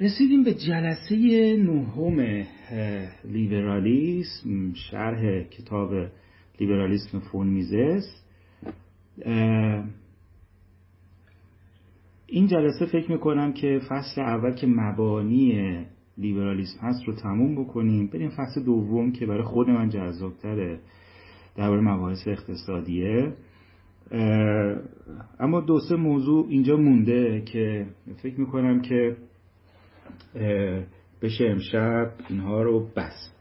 رسیدیم به جلسه نهم لیبرالیسم شرح کتاب لیبرالیسم فون میزس. این جلسه فکر می‌کنم که فصل اول که مبانی لیبرالیسم هست رو تموم بکنیم. بریم فصل دوم که برای خود من جذابتره درباره مباحث اقتصادیه. اما دو سه موضوع اینجا مونده که فکر می‌کنم که بشه امشب اینها رو بست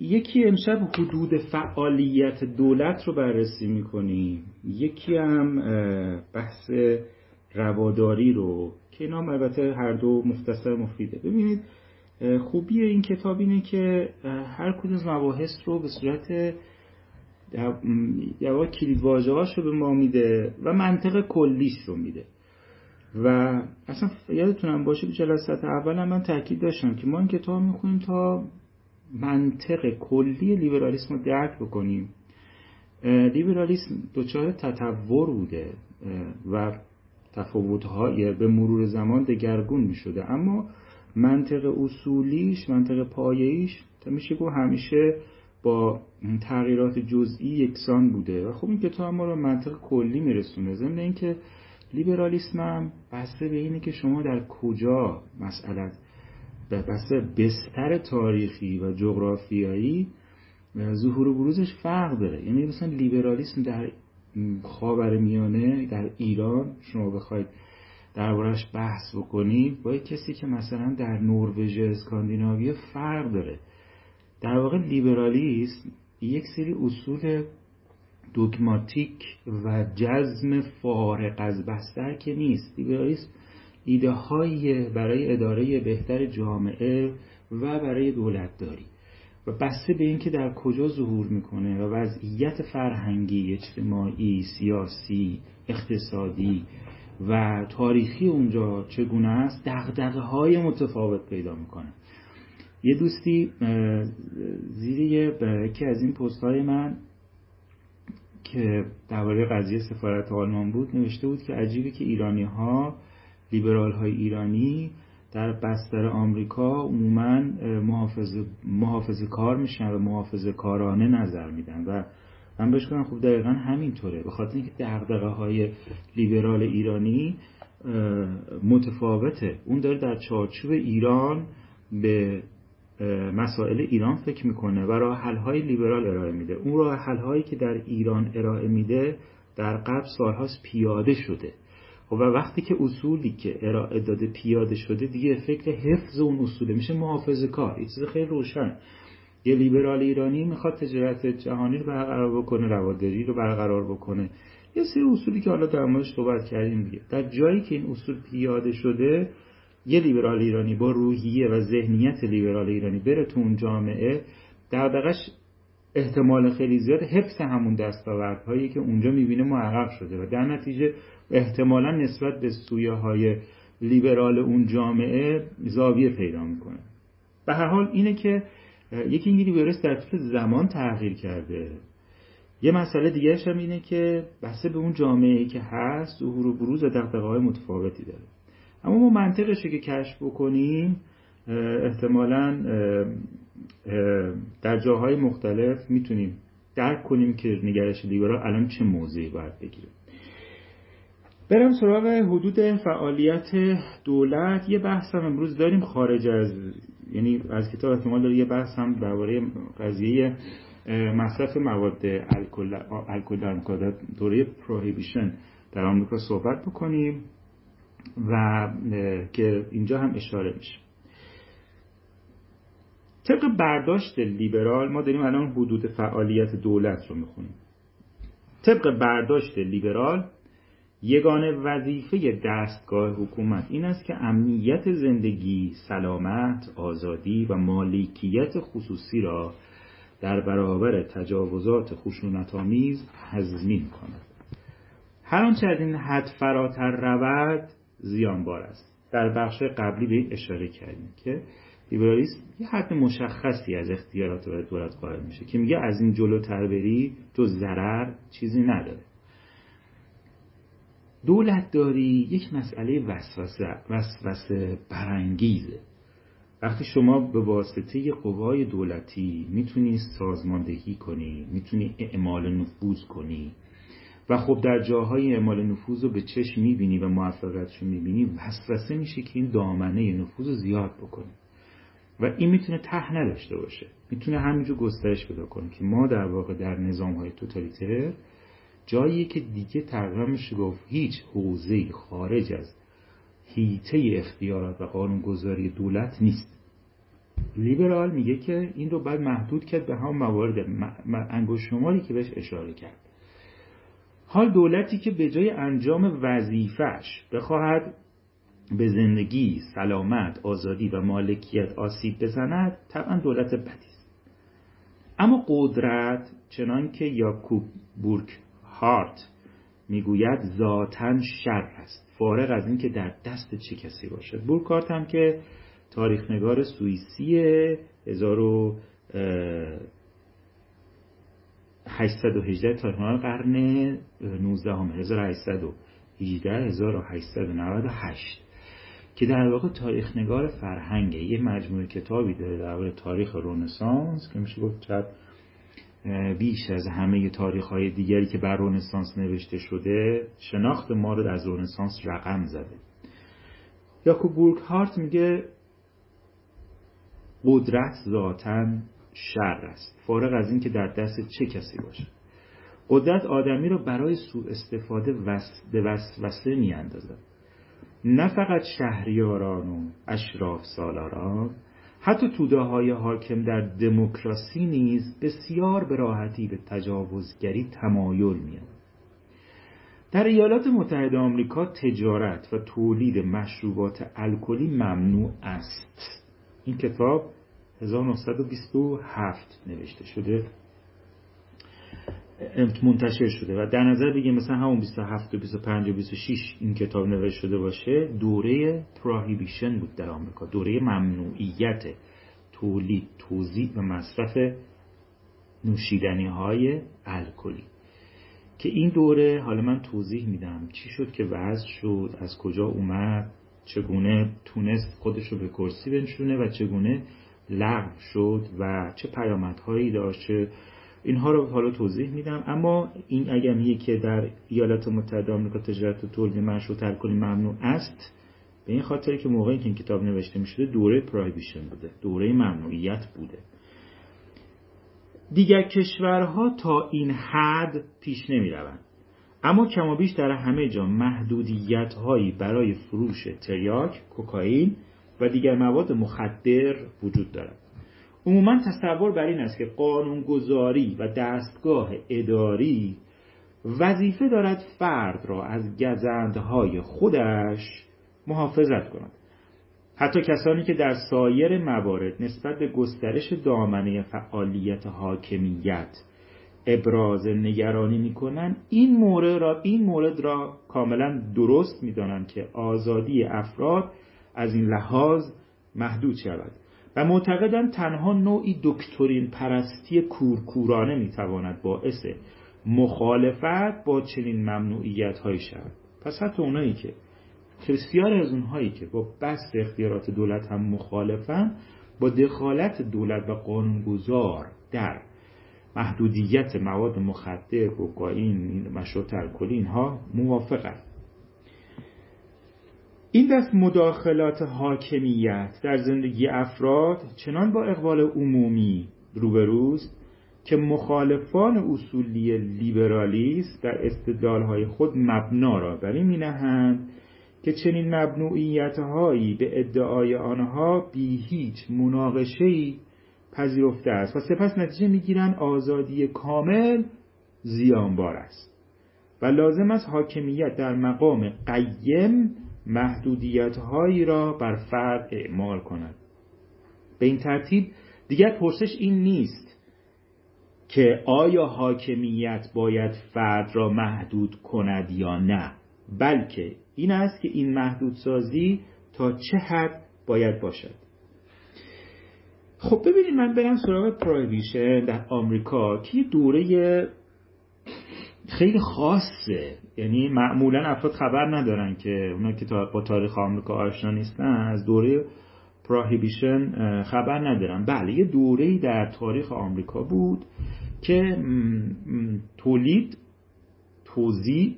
یکی امشب حدود فعالیت دولت رو بررسی می‌کنیم یکی هم بحث رواداری رو که اینا البته هر دو مختصر مفیده. ببینید خوبی این کتاب اینه که هر کدوم از مباحث رو به صورت یا کلید رو به ما میده و منطق کلیش رو میده. و اصلا یادتونم باشه جلسات اول من تاکید داشتم که ما این کتاب می‌خونیم تا منطق کلی لیبرالیسم رو درک بکنیم. لیبرالیسم دچار تطور بوده و تفاوت‌های به مرور زمان دگرگون می شده اما منطق اصولیش منطق پایه‌ایش میشه گفت همیشه با تغییرات جزئی یکسان بوده. و خب این کتاب ما رو منطق کلی میرسونه. ضمن اینکه لیبرالیسم هم بسته به اینه که شما در کجا مسئله بسته بستر تاریخی و جغرافیایی ظهور و بروزش فرق داره. یعنی مثلا لیبرالیسم در خاور میانه در ایران شما بخواید دربارش بحث بکنید با کسی که مثلا در نروژ اسکاندیناوی فرق داره. در واقع لیبرالیسم یک سری اصول دوگماتیک و جزم فارق از بستر که نیست. لیبرالیسم ایده های برای اداره بهتر جامعه و برای دولت داری و بسته به اینکه در کجا ظهور می‌کنه و وضعیت فرهنگی اجتماعی سیاسی اقتصادی و تاریخی اونجا چگونه است دغدغه های متفاوت پیدا می‌کنه. یه دوستی زیر یکی از این پست های من که درباره قضیه سفارت آلمان بود نوشته بود که عجیبه که ایرانی ها لیبرال های ایرانی در بستر آمریکا عموما محافظ, محافظ کار میشن و محافظ کارانه نظر میدن و من بهش کنم خب دقیقا همینطوره. به خاطر اینکه دغدغه های لیبرال ایرانی متفاوته. اون داره در چارچوب ایران به مسائل ایران فکر می‌کنه و راه حل های لیبرال ارائه میده. اون راه حل هایی که در ایران ارائه میده در قبل سالهاست پیاده شده. و وقتی که اصولی که ارائه داده پیاده شده دیگه فکر حفظ اون اصوله. میشه محافظه کار. این چیز خیلی روشن. یه لیبرال ایرانی می‌خواد تجارت جهانی رو برقرار بکنه رواداری رو برقرار بکنه. یه سری اصولی که حالا در موردش صحبت کردیم دیگه. در جایی که این اصول پیاده شده یه لیبرال ایرانی با روحیه و ذهنیت لیبرال ایرانی بره تو اون جامعه دغدغش احتمال خیلی زیاد حفظ همون دستاوردهایی که اونجا می‌بینه محقق شده و در نتیجه احتمالا نسبت به سویه های لیبرال اون جامعه زاویه پیدا می‌کنه. به هر حال اینه که یکی این در طول زمان تغییر کرده. یه مسئله دیگه هم اینه که بسته به اون جامعه که هست ظهور و بروز دقدقه های متفاوتی داره. اما ما منطقش که کشف بکنیم احتمالا در جاهای مختلف می‌تونیم درک کنیم که نگرش لیبرال الان چه موضعی باید بگیره. برم سراغ حدود فعالیت دولت. یه بحث هم امروز داریم خارج از یعنی از کتاب احتمال داره یه بحث هم درباره قضیه مصرف مواد الکل دوره پروهیبیشن در آمریکا صحبت بکنیم. و که اینجا هم اشاره میشه طبق برداشت لیبرال ما داریم الان حدود فعالیت دولت رو می‌خونیم طبق برداشت لیبرال یگانه وظیفه دستگاه حکومت این است که امنیت زندگی، سلامت، آزادی و مالکیت خصوصی را در برابر تجاوزات خشونتآمیز تضمین کند. هر آنچه از این حد فراتر رود زیانبار است. در بخش قبلی به اشاره کردیم که لیبرالیسم یه حد مشخصی از اختیارات دولت قائل میشه که میگه از این جلوتر بری تو ضرر چیزی نداره دولت داری یک مسئله وسوسه وسوسه برانگیزه وقتی شما به واسطه قوای دولتی می‌تونی سازماندهی کنی می‌تونی اعمال نفوذ کنی و خب در جاهای اعمال نفوذ رو به چشم می‌بینی و موفقیتش رو می‌بینی وسوسه میشه که این دامنه نفوذ رو زیاد بکنی. و این می‌تونه ته نداشته باشه. می‌تونه همینجور گسترش پیدا کنه که ما در واقع در نظام های توتالیتر جایی که دیگه تقریبا میشه گفت هیچ حوزه خارج از هیته اختیارات و قانونگذاری دولت نیست. لیبرال میگه که این رو باید محدود کرد به هم موارد انگوش شماری که بهش اشاره کرد. حال دولتی که به جای انجام وظیفش بخواهد به زندگی، سلامت، آزادی و مالکیت آسیب بزند طبعا دولت بدی است. اما قدرت چنان که یاکوب بورک هارت می‌گوید ذاتا شر است. فارغ از اینکه در دست چه کسی باشد. بورکارت هم که تاریخنگار سوئیسی 1818 تا قرن 19 هم 1818 1898 که در واقع تاریخ نگار فرهنگه. یه مجموعه کتابی داره در تاریخ رونسانس که میشه گفت شاید بیش از همه تاریخ های دیگری که بر رونسانس نوشته شده شناخت ما رو از رونسانس رقم زده. یاکوب بورک هارت میگه قدرت ذاتا شر است. فارغ از اینکه در دست چه کسی باشه قدرت آدمی را برای سوء استفاده به وسوسه میاندازد. نه فقط شهریاران و اشراف سالاران حتی توده های حاکم در دموکراسی نیز بسیار به راحتی به تجاوزگری تمایل میاد در ایالات متحده آمریکا تجارت و تولید مشروبات الکلی ممنوع است. این کتاب 1927 نوشته شده. منتشر شده و در نظر بگیم مثلا همون 27 و 25 و 26 این کتاب نوشته شده باشه دوره پراهیبیشن بود در آمریکا دوره ممنوعیت تولید توزیع و مصرف نوشیدنی های الکلی. که این دوره حالا من توضیح میدم چی شد که وضع شد از کجا اومد چگونه تونست خودش رو به کرسی بنشونه و چگونه لغو شد و چه پیامدهایی داشت اینها رو حالا توضیح میدم اما این اگر میگه که در ایالات متحده آمریکا تجارت و تولید مشروط الکلی ممنوع است به این خاطر که موقعی که این کتاب نوشته می‌شده دوره پرایبیشن بوده دوره ممنوعیت بوده دیگر کشورها تا این حد پیش نمی روند. اما کمابیش در همه جا محدودیت هایی برای فروش تریاک، کوکائین و دیگر مواد مخدر وجود دارد. عموما تصور بر این است که قانونگذاری و دستگاه اداری وظیفه دارد فرد را از گزندهای خودش محافظت کند حتی کسانی که در سایر موارد نسبت به گسترش دامنه فعالیت حاکمیت ابراز نگرانی می‌کنند این مورد را این مورد را کاملا درست می‌دانند که آزادی افراد از این لحاظ محدود شود و معتقدند تنها نوعی دکترین پرستی کورکورانه می‌تواند باعث مخالفت با چنین ممنوعیت های شود. پس حتی اونایی که بسیار از اونهایی که با بست اختیارات دولت هم مخالفن با دخالت دولت و قانونگذار در محدودیت مواد مخدر، کوکائین، مشروط الکلی اینها موافقند. این دست مداخلات حاکمیت در زندگی افراد چنان با اقبال عمومی روبروست که مخالفان اصولی لیبرالیست در استدلالهای خود مبنا را بر این مینهند که چنین مبنوعیت هایی به ادعای آنها بی هیچ مناقشه‌ای پذیرفته است و سپس نتیجه می‌گیرند آزادی کامل زیانبار است و لازم است حاکمیت در مقام قیم محدودیت هایی را بر فرد اعمال کند. به این ترتیب دیگر پرسش این نیست که آیا حاکمیت باید فرد را محدود کند یا نه بلکه این است که این محدودسازی تا چه حد باید باشد. خب ببینید من برم سراغ پرایویشن در آمریکا که دوره خیلی خاصه. یعنی معمولا افراد خبر ندارن که اونا که با تاریخ آمریکا آشنا نیستن از دوره پراهیبیشن خبر ندارن. بله یه دوره در تاریخ آمریکا بود که تولید توزیع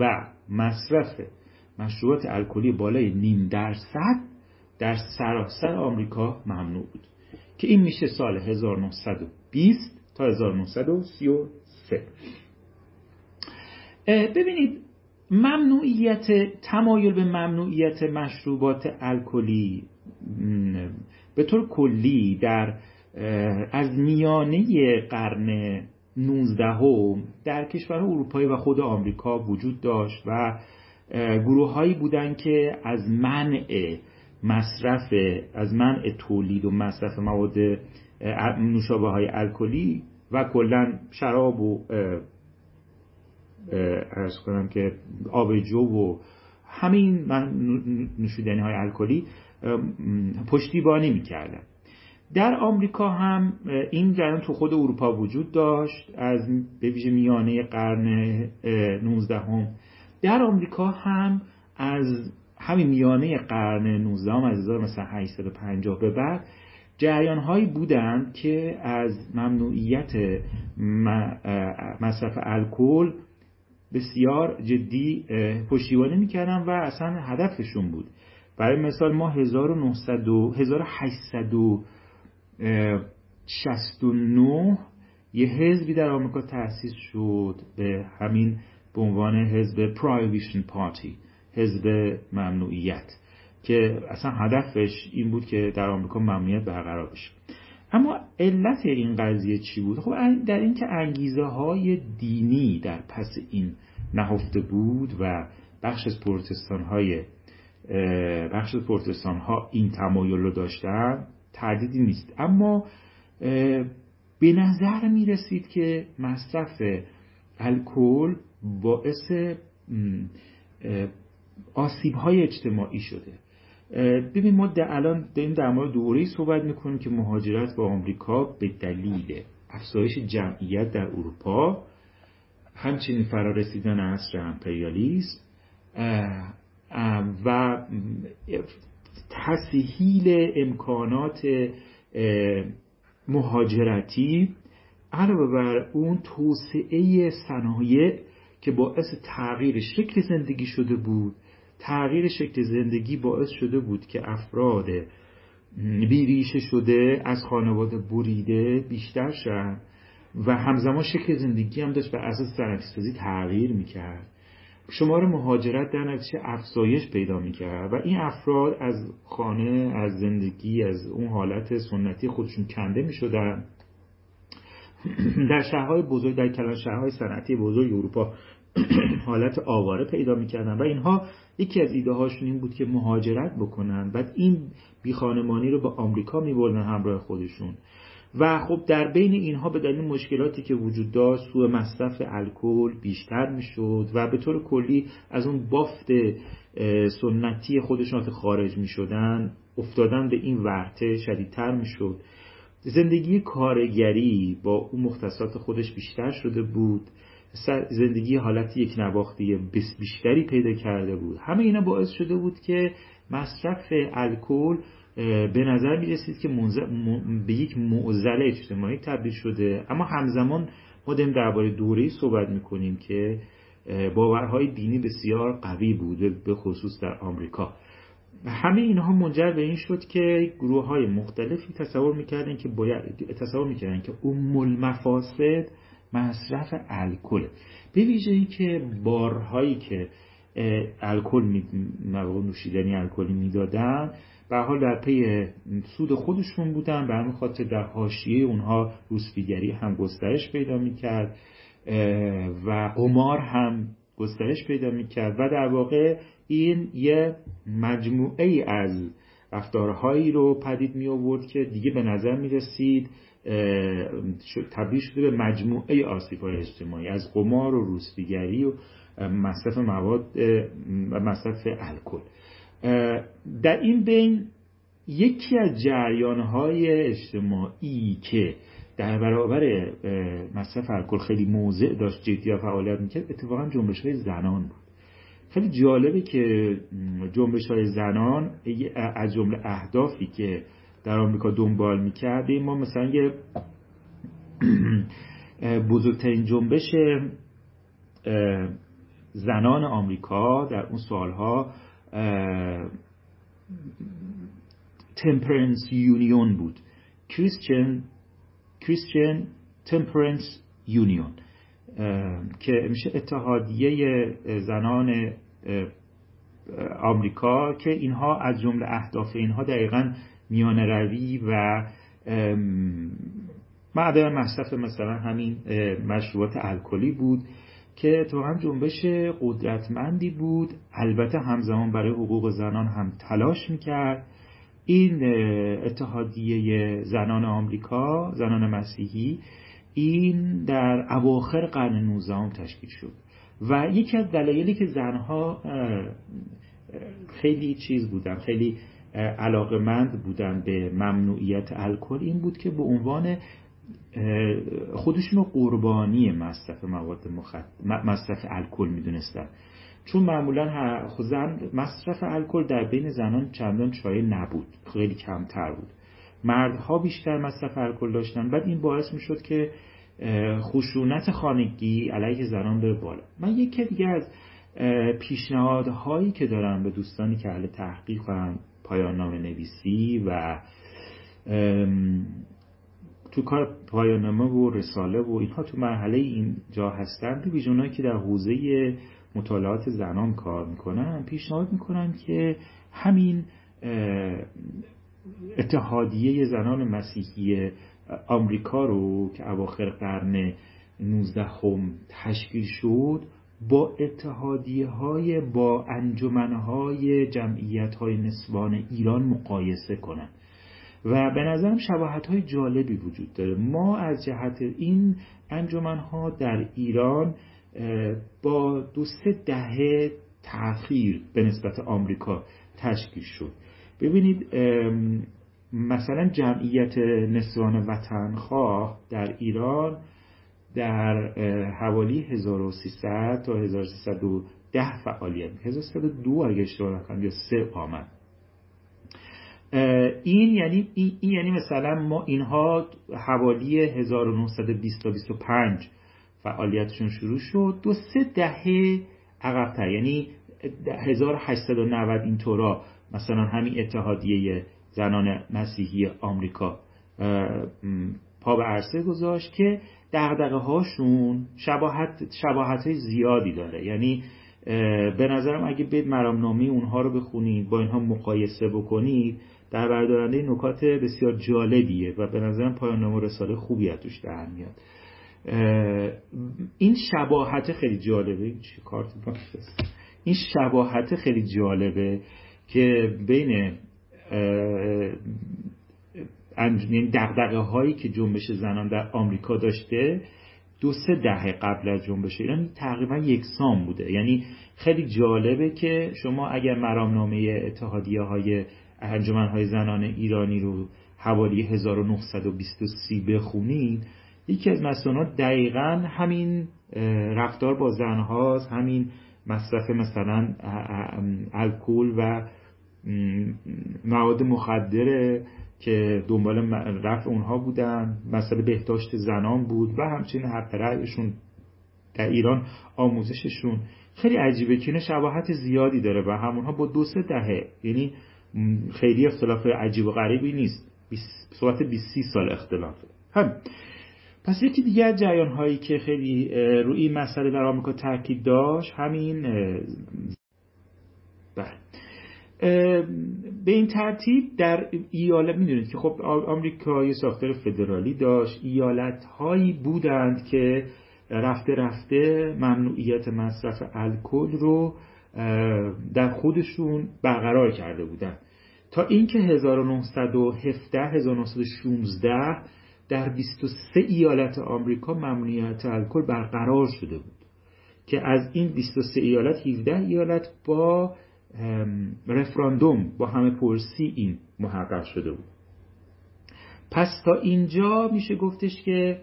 و مصرف مشروبات الکلی بالای نیم درصد در سراسر آمریکا ممنوع بود. که این میشه سال 1920 تا 1933 ببینید ممنوعیت تمایل به ممنوعیت مشروبات الکلی به طور کلی در از میانه قرن 19 هم در کشور اروپایی و خود آمریکا وجود داشت و گروه هایی بودن که از منع مصرف از منع تولید و مصرف مواد نوشابه های الکلی و کلا شراب و ارز کنم که آبجو و همین نوشیدنی های الکلی پشتیبانی می‌کردن در آمریکا هم این جریان تو خود اروپا وجود داشت از به ویژه میانه قرن 19 هم در آمریکا هم از همین میانه قرن 19 هم از 1850 به بعد جریان هایی بودند که از ممنوعیت مصرف الکل بسیار جدی پشتیبانی می‌کردن و اصلا هدفشون بود. برای مثال ما 1869 یه حزبی در آمریکا تأسیس شد به همین به عنوان حزب پرایویشن پارتی حزب ممنوعیت که اصلا هدفش این بود که در آمریکا ممنوعیت برقرار بشه. اما علت این قضیه چی بود؟ خب در اینکه انگیزه های دینی در پس این نهفته بود و بخش از پروتستان های بخش از پروتستان ها این تمایل رو داشتن تردیدی نیست. اما به نظر می رسید که مصرف الکل باعث آسیب های اجتماعی شده. ببین ما الان داریم در مورد دوره صحبت می‌کنیم که مهاجرت به آمریکا به دلیل افزایش جمعیت در اروپا همچنین فرارسیدن عصر امپریالیسم و تسهیل امکانات مهاجرتی علاوه بر اون توسعه صنایع که باعث تغییر شکل زندگی شده بود. تغییر شکل زندگی باعث شده بود که افراد بیریشه شده از خانواده بریده بیشتر شد و همزمان شکل زندگی هم داشت بر اساس صنعتی سازی تغییر می‌کرد. شمار مهاجرت در نتیجه افزایش پیدا می‌کرد و این افراد از خانه از زندگی از اون حالت سنتی خودشون کنده می‌شدن. در شهرهای بزرگ در کلان شهرهای صنعتی بزرگ اروپا حالت آواره پیدا می‌کردن. و اینها یکی از ایده هاشون این بود که مهاجرت بکنن. بعد این بیخانمانی رو به آمریکا میبردن همراه خودشون. و خب در بین اینها به دلیل مشکلاتی که وجود داشت سوء مصرف الکل بیشتر می‌شد و به طور کلی از اون بافت سنتی خودشون خارج می‌شدن افتادن به این ورته شدیدتر می‌شد. زندگی کارگری با اون مختصات خودش بیشتر شده بود. زندگی حالت یک نواختی بیشتری پیدا کرده بود. همه اینا باعث شده بود که مصرف الکل به نظر می رسید که به یک معضل اجتماعی تبدیل شده. اما همزمان ما داریم درباره دوره صحبت می کنیم که باورهای دینی بسیار قوی بود به خصوص در آمریکا. همه اینها منجر به این شد که گروه های مختلفی تصور می‌کردن که باید تصور می‌کردن که ام المفاسد مصرف الکل. به ویژه که بارهایی که الکل نوشیدنی الکلی می‌دادن به حال در پی سود خودشون بودن. به همین خاطر در حاشیه اونها روسپیگری هم گسترش پیدا می‌کرد و قمار هم گسترش پیدا می‌کرد. و در واقع این یه مجموعه ای از رفتارهایی رو پدید می آورد که دیگه به نظر می رسید تبدیل شده به مجموعه آسیب های اجتماعی از قمار و روسپیگری و مصرف مواد و مصرف الکل. در این بین یکی از جریان های اجتماعی که در برابر مصرف الکل خیلی موضع داشت جدی فعالیت می‌کرد اتفاقا جنبش های زنان بود. خیلی جالبه که جنبش های زنان از جمله اهدافی که در آمریکا دنبال می‌کرد ما مثلا یه بزرگترین جنبش زنان آمریکا در اون سالها تمپرنس یونیون بود. کریستین کریستین تمپرنس یونیون که میشه اتحادیه زنان آمریکا که اینها از جمله اهداف اینها دقیقا میان روی و معدم مصرف مثلا همین مشروبات الکلی بود که تو هم جنبش قدرتمندی بود. البته همزمان برای حقوق زنان هم تلاش می‌کرد. این اتحادیه زنان آمریکا زنان مسیحی این در اواخر قرن 19 تشکیل شد و یکی از دلایلی که زنها خیلی چیز بودن خیلی علاقمند بودن به ممنوعیت الکل این بود که به عنوان خودشون قربانی مصرف مواد مخد... مصرف الکل می‌دونستن. چون معمولا زن مصرف الکل در بین زنان چندان چای نبود خیلی کمتر بود. مردها بیشتر مصرف الکل داشتن بعد این باعث می‌شد که خشونت خانگی علیه زنان بره بالا. من یکی دیگه از پیشنهادهایی که دارم به دوستانی که اهل تحقیق و پایان نامه نویسی و تو کار پایان نامه و رساله و اینها تو مرحله اینجا هستند ویژونایی که در حوزه مطالعات زنان کار می‌کنن پیشنهاد می‌کنن که همین اتحادیه زنان مسیحی آمریکا رو که اواخر قرن 19 هم تشکیل شد با اتحادیه های با انجمن های جمعیت های نسوان ایران مقایسه کنن. و به نظرم شباهت های جالبی وجود داره. ما از جهت این انجمن ها در ایران با دو سه دهه تأخیر به نسبت آمریکا تشکیل شد. ببینید مثلا جمعیت نسوان وطنخواه در ایران در حوالی 1300 تا 1310 فعالیت. 1302 اگه اشتباه نکنم یا سه آمد. این یعنی این یعنی مثلا ما اینها حوالی 1920 تا 25 فعالیتشون شروع شد. دو سه دهه عقبتر. یعنی 1890 اینطورا. مثلا همین اتحادیه زنان مسیحی آمریکا پا به عرصه گذاشت که دقدقه هاشون شباهت, شباهت های زیادی داره. یعنی به نظرم اگه به مرامنامه اونها رو بخونید با اینها مقایسه بکنید در بردارنده نکات بسیار جالبیه و به نظرم پایان نامه رساله خوبی توش در میاد. این شباهت خیلی جالبه. این کارت این شباهت خیلی جالبه که بین دقدقه هایی که جنبش زنان در آمریکا داشته دو سه دهه قبل از جنبش ایران تقریبا یکسان بوده. یعنی خیلی جالبه که شما اگر مرامنامه اتحادیه های انجمن های زنان ایرانی رو حوالی 1923 بخونید یکی از مسئولان دقیقا همین رفتار با زنهاست همین مصرف مثلا الکل و مواد مخدره. که دنبال رفع اونها بودن مسئله بهداشت زنان بود و همچنین حق رأیشون در ایران آموزششون. خیلی عجیبه که شباهت زیادی داره و همونها با دو سه دهه. یعنی خیلی اختلاف عجیب و غریبی نیست. صحبت 20 سال اختلافه هم. پس یکی دیگه جریان هایی که خیلی روی این مسئله در آمریکا تاکید داشت همین بله. به این ترتیب در ایالت می‌دونید که خب آمریکا یه ساختار فدرالی داشت ایالت هایی بودند که رفته رفته ممنوعیت مصرف الکل رو در خودشون برقرار کرده بودند. تا اینکه 1917 1916 در 23 ایالت آمریکا ممنوعیت الکل برقرار شده بود. که از این 23 ایالت 17 ایالت با رفراندوم با همه پرسی این محقق شده بود. پس تا اینجا میشه گفتش که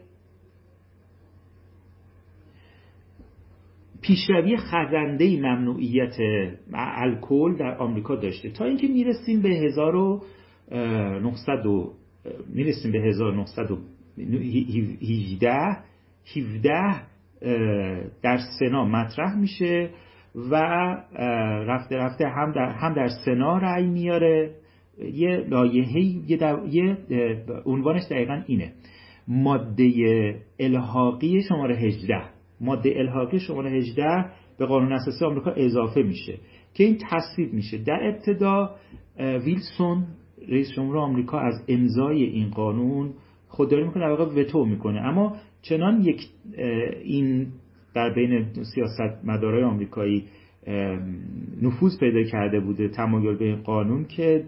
پیشروی خزنده ممنوعیت الکل در آمریکا داشته. تا اینکه می‌رسیم به 1900 می‌رسیم به 1917 17 در سنا مطرح میشه. و رفته رفته هم در, هم در سنا رأی میاره. یه لایحه یه, یه عنوانش دقیقا اینه. ماده الحاقی شماره 18 ماده الحاقی شماره 18 به قانون اساسی آمریکا اضافه میشه که این تصویب میشه. در ابتدا ویلسون رئیس جمهور آمریکا از امضای این قانون خودداری می‌کنه در واقع وتو می‌کنه. اما چنان یک این در بین سیاست مدارای آمریکایی نفوذ پیدا کرده بوده تمایل به این قانون که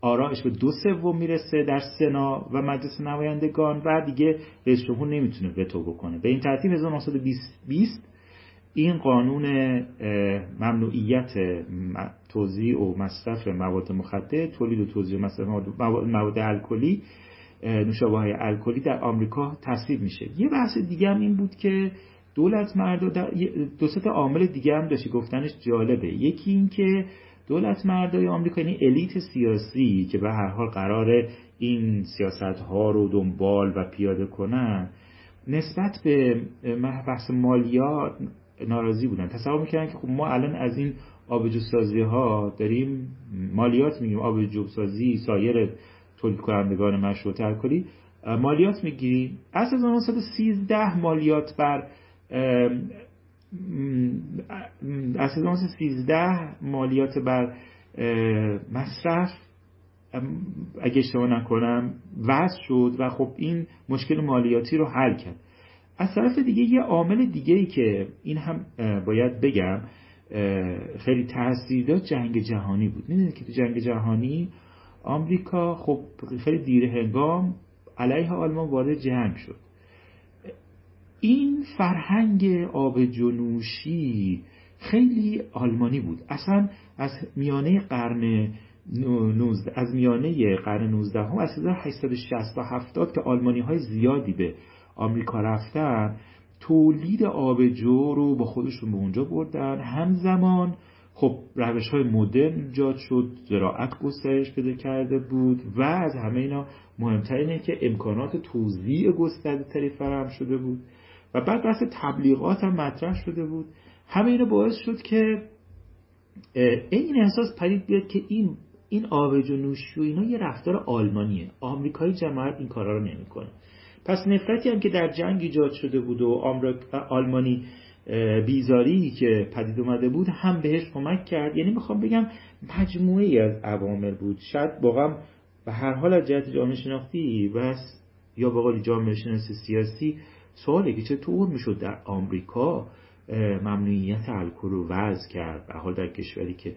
آرایش به دو سوم می‌رسه در سنا و مجلس نمایندگان و دیگه رئیس جمهور نمی‌تونه وتو بکنه. به این ترتیب 1920 این قانون ممنوعیت توزیع و مصرف مواد مخدر تولید و توزیع و مصرف مواد الکلی نوشابه های الکلی در آمریکا تصویب میشه. یه بحث دیگه هم این بود که دولت مردا دو سه عامل دیگه هم داشتی. گفتنش جالبه. یکی این که دولت مردای آمریکا یعنی الیت سیاسی که به هر حال قرار این سیاست ها رو دنبال و پیاده کنن نسبت به بحث مالیات ناراضی بودن. تصور می‌کردن که خب ما الان از این آبجو سازی ها داریم مالیات میگیم آبجو سازی سایر تولید کنندگان مشروط الکلی مالیات می‌گیریم. از 1913 مالیات بر از 1913 مالیات بر مصرف اگه اشتباه نکنم وضع شد و خب این مشکل مالیاتی رو حل کرد. از طرف دیگه یه عامل دیگه ای که این هم باید بگم خیلی تاثیر داد جنگ جهانی بود. می‌دونید که تو جنگ جهانی آمریکا خب خیلی دیر هنگام علیه آلمان وارد جنگ شد. این فرهنگ آب جنوشی خیلی آلمانی بود. اصلا از میانه قرن از میانه قرن 19 هم از 1860 تا 70 که آلمانی های زیادی به آمریکا رفتن تولید آبجو رو با خودشون به اونجا بردن. همزمان خب روش های مدرن ایجاد شد زراعت گسترش پیدا کرده بود و از همه اینا مهمتر اینه که امکانات توزیع گسترده تری فراهم شده بود. و بعد بحث تبلیغات هم مطرح شده بود. همه اینا باعث شد که این احساس پدید بیاد که این این آبج و نوشی و اینا یه رفتار آلمانیه. آمریکایی جماعت این کارا رو نمی‌کنه. پس نفرتی هم که در جنگ ایجاد شده بود و آلمانی بیزاری که پدید اومده بود هم بهش کمک کرد. یعنی می‌خوام بگم مجموعه ای از عوامل بود. شاید واقعا به هر حال از جهت جامعه شناختی و یا به قول جامعه شناسی سیاسی سواله که چطور می‌شد در آمریکا ممنوعیت الکل رو وضع کرد؟ به حال در کشوری که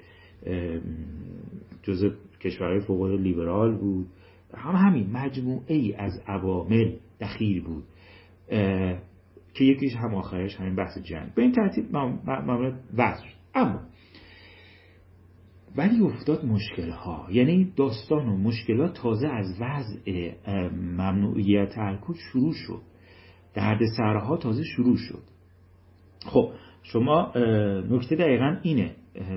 جزء کشورهای فوق لیبرال بود. هم همین مجموعه ای از عوامل دخیل بود که یکیش هم آخرش همین بحث جنگ. به این ترتیب معاملات وضع اما ولی افتاد مشکل ها یعنی داستان و مشکلات تازه از وضع ممنوعیت الکل شروع شد. درد سرها تازه شروع شد. خب شما نکته دقیقا اینه.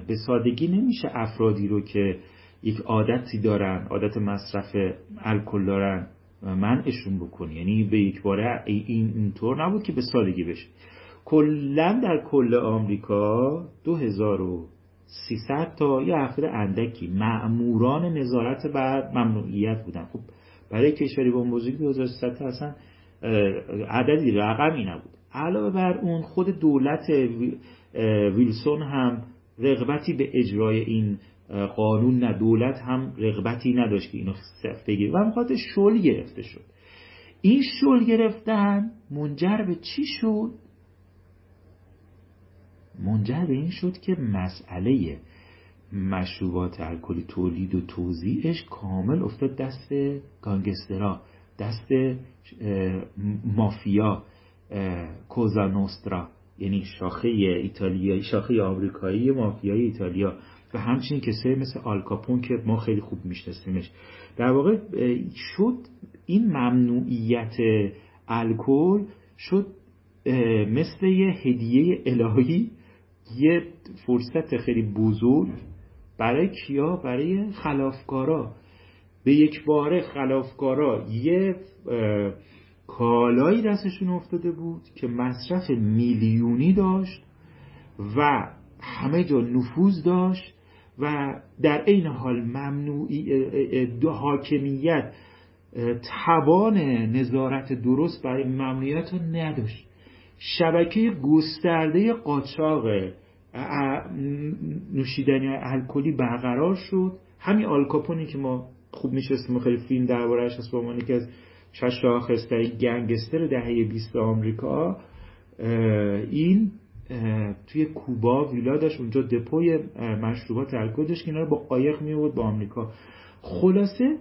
به سادگی نمیشه افرادی رو که یک عادتی دارن عادت مصرف الکل دارن منعشون بکنی. یعنی به یک باره این اینطور نبود که به سادگی بشه. کلا در کل آمریکا 2300 تا یه افراد اندکی معموران نظارت بر ممنوعیت بودن. خب برای کشوری با بزرگی 2300 اصلا عددی رقمی نبود. علاوه بر اون خود دولت ویلسون هم رغبتی به اجرای این قانون نه. دولت هم رغبتی نداشت که اینو بگیره. و مخاطر شل گرفته شد. این شل گرفتن منجر به چی شد؟ منجر به این شد که مسئله مشروبات الکلی تولید و توزیعش کامل افتاد دست گانگسترا دست مافیا کوزا نوسترا یعنی شاخه ایتالیا شاخه آمریکایی مافیای ایتالیا و همچنین کسایی مثل آلکاپون که ما خیلی خوب میشناسیمش. در واقع شد این ممنوعیت الکل شد مثل یه هدیه الهی یه فرصت خیلی بزرگ برای کیا؟ برای خلافکارا. به یک باره خلافکارا یه کالایی دستشون افتاده بود که مصرف میلیونی داشت و همه جا نفوذ داشت و در این حال ممنوعی حاکمیت توان نظارت درست برای ممنوعیت رو نداشت. شبکه گسترده قاچاق نوشیدنی الکلی برقرار شد. همین آلکاپونی که ما خوب میشستیم خیلی فیلم دربارهش هست به عنوان که از شش شاخصه گنگستر دهه 20 آمریکا. این توی کوبا ویلا داشت اونجا دپوی مشروبات الکل داشت که اینا رو با قایق می به آمریکا. خلاصه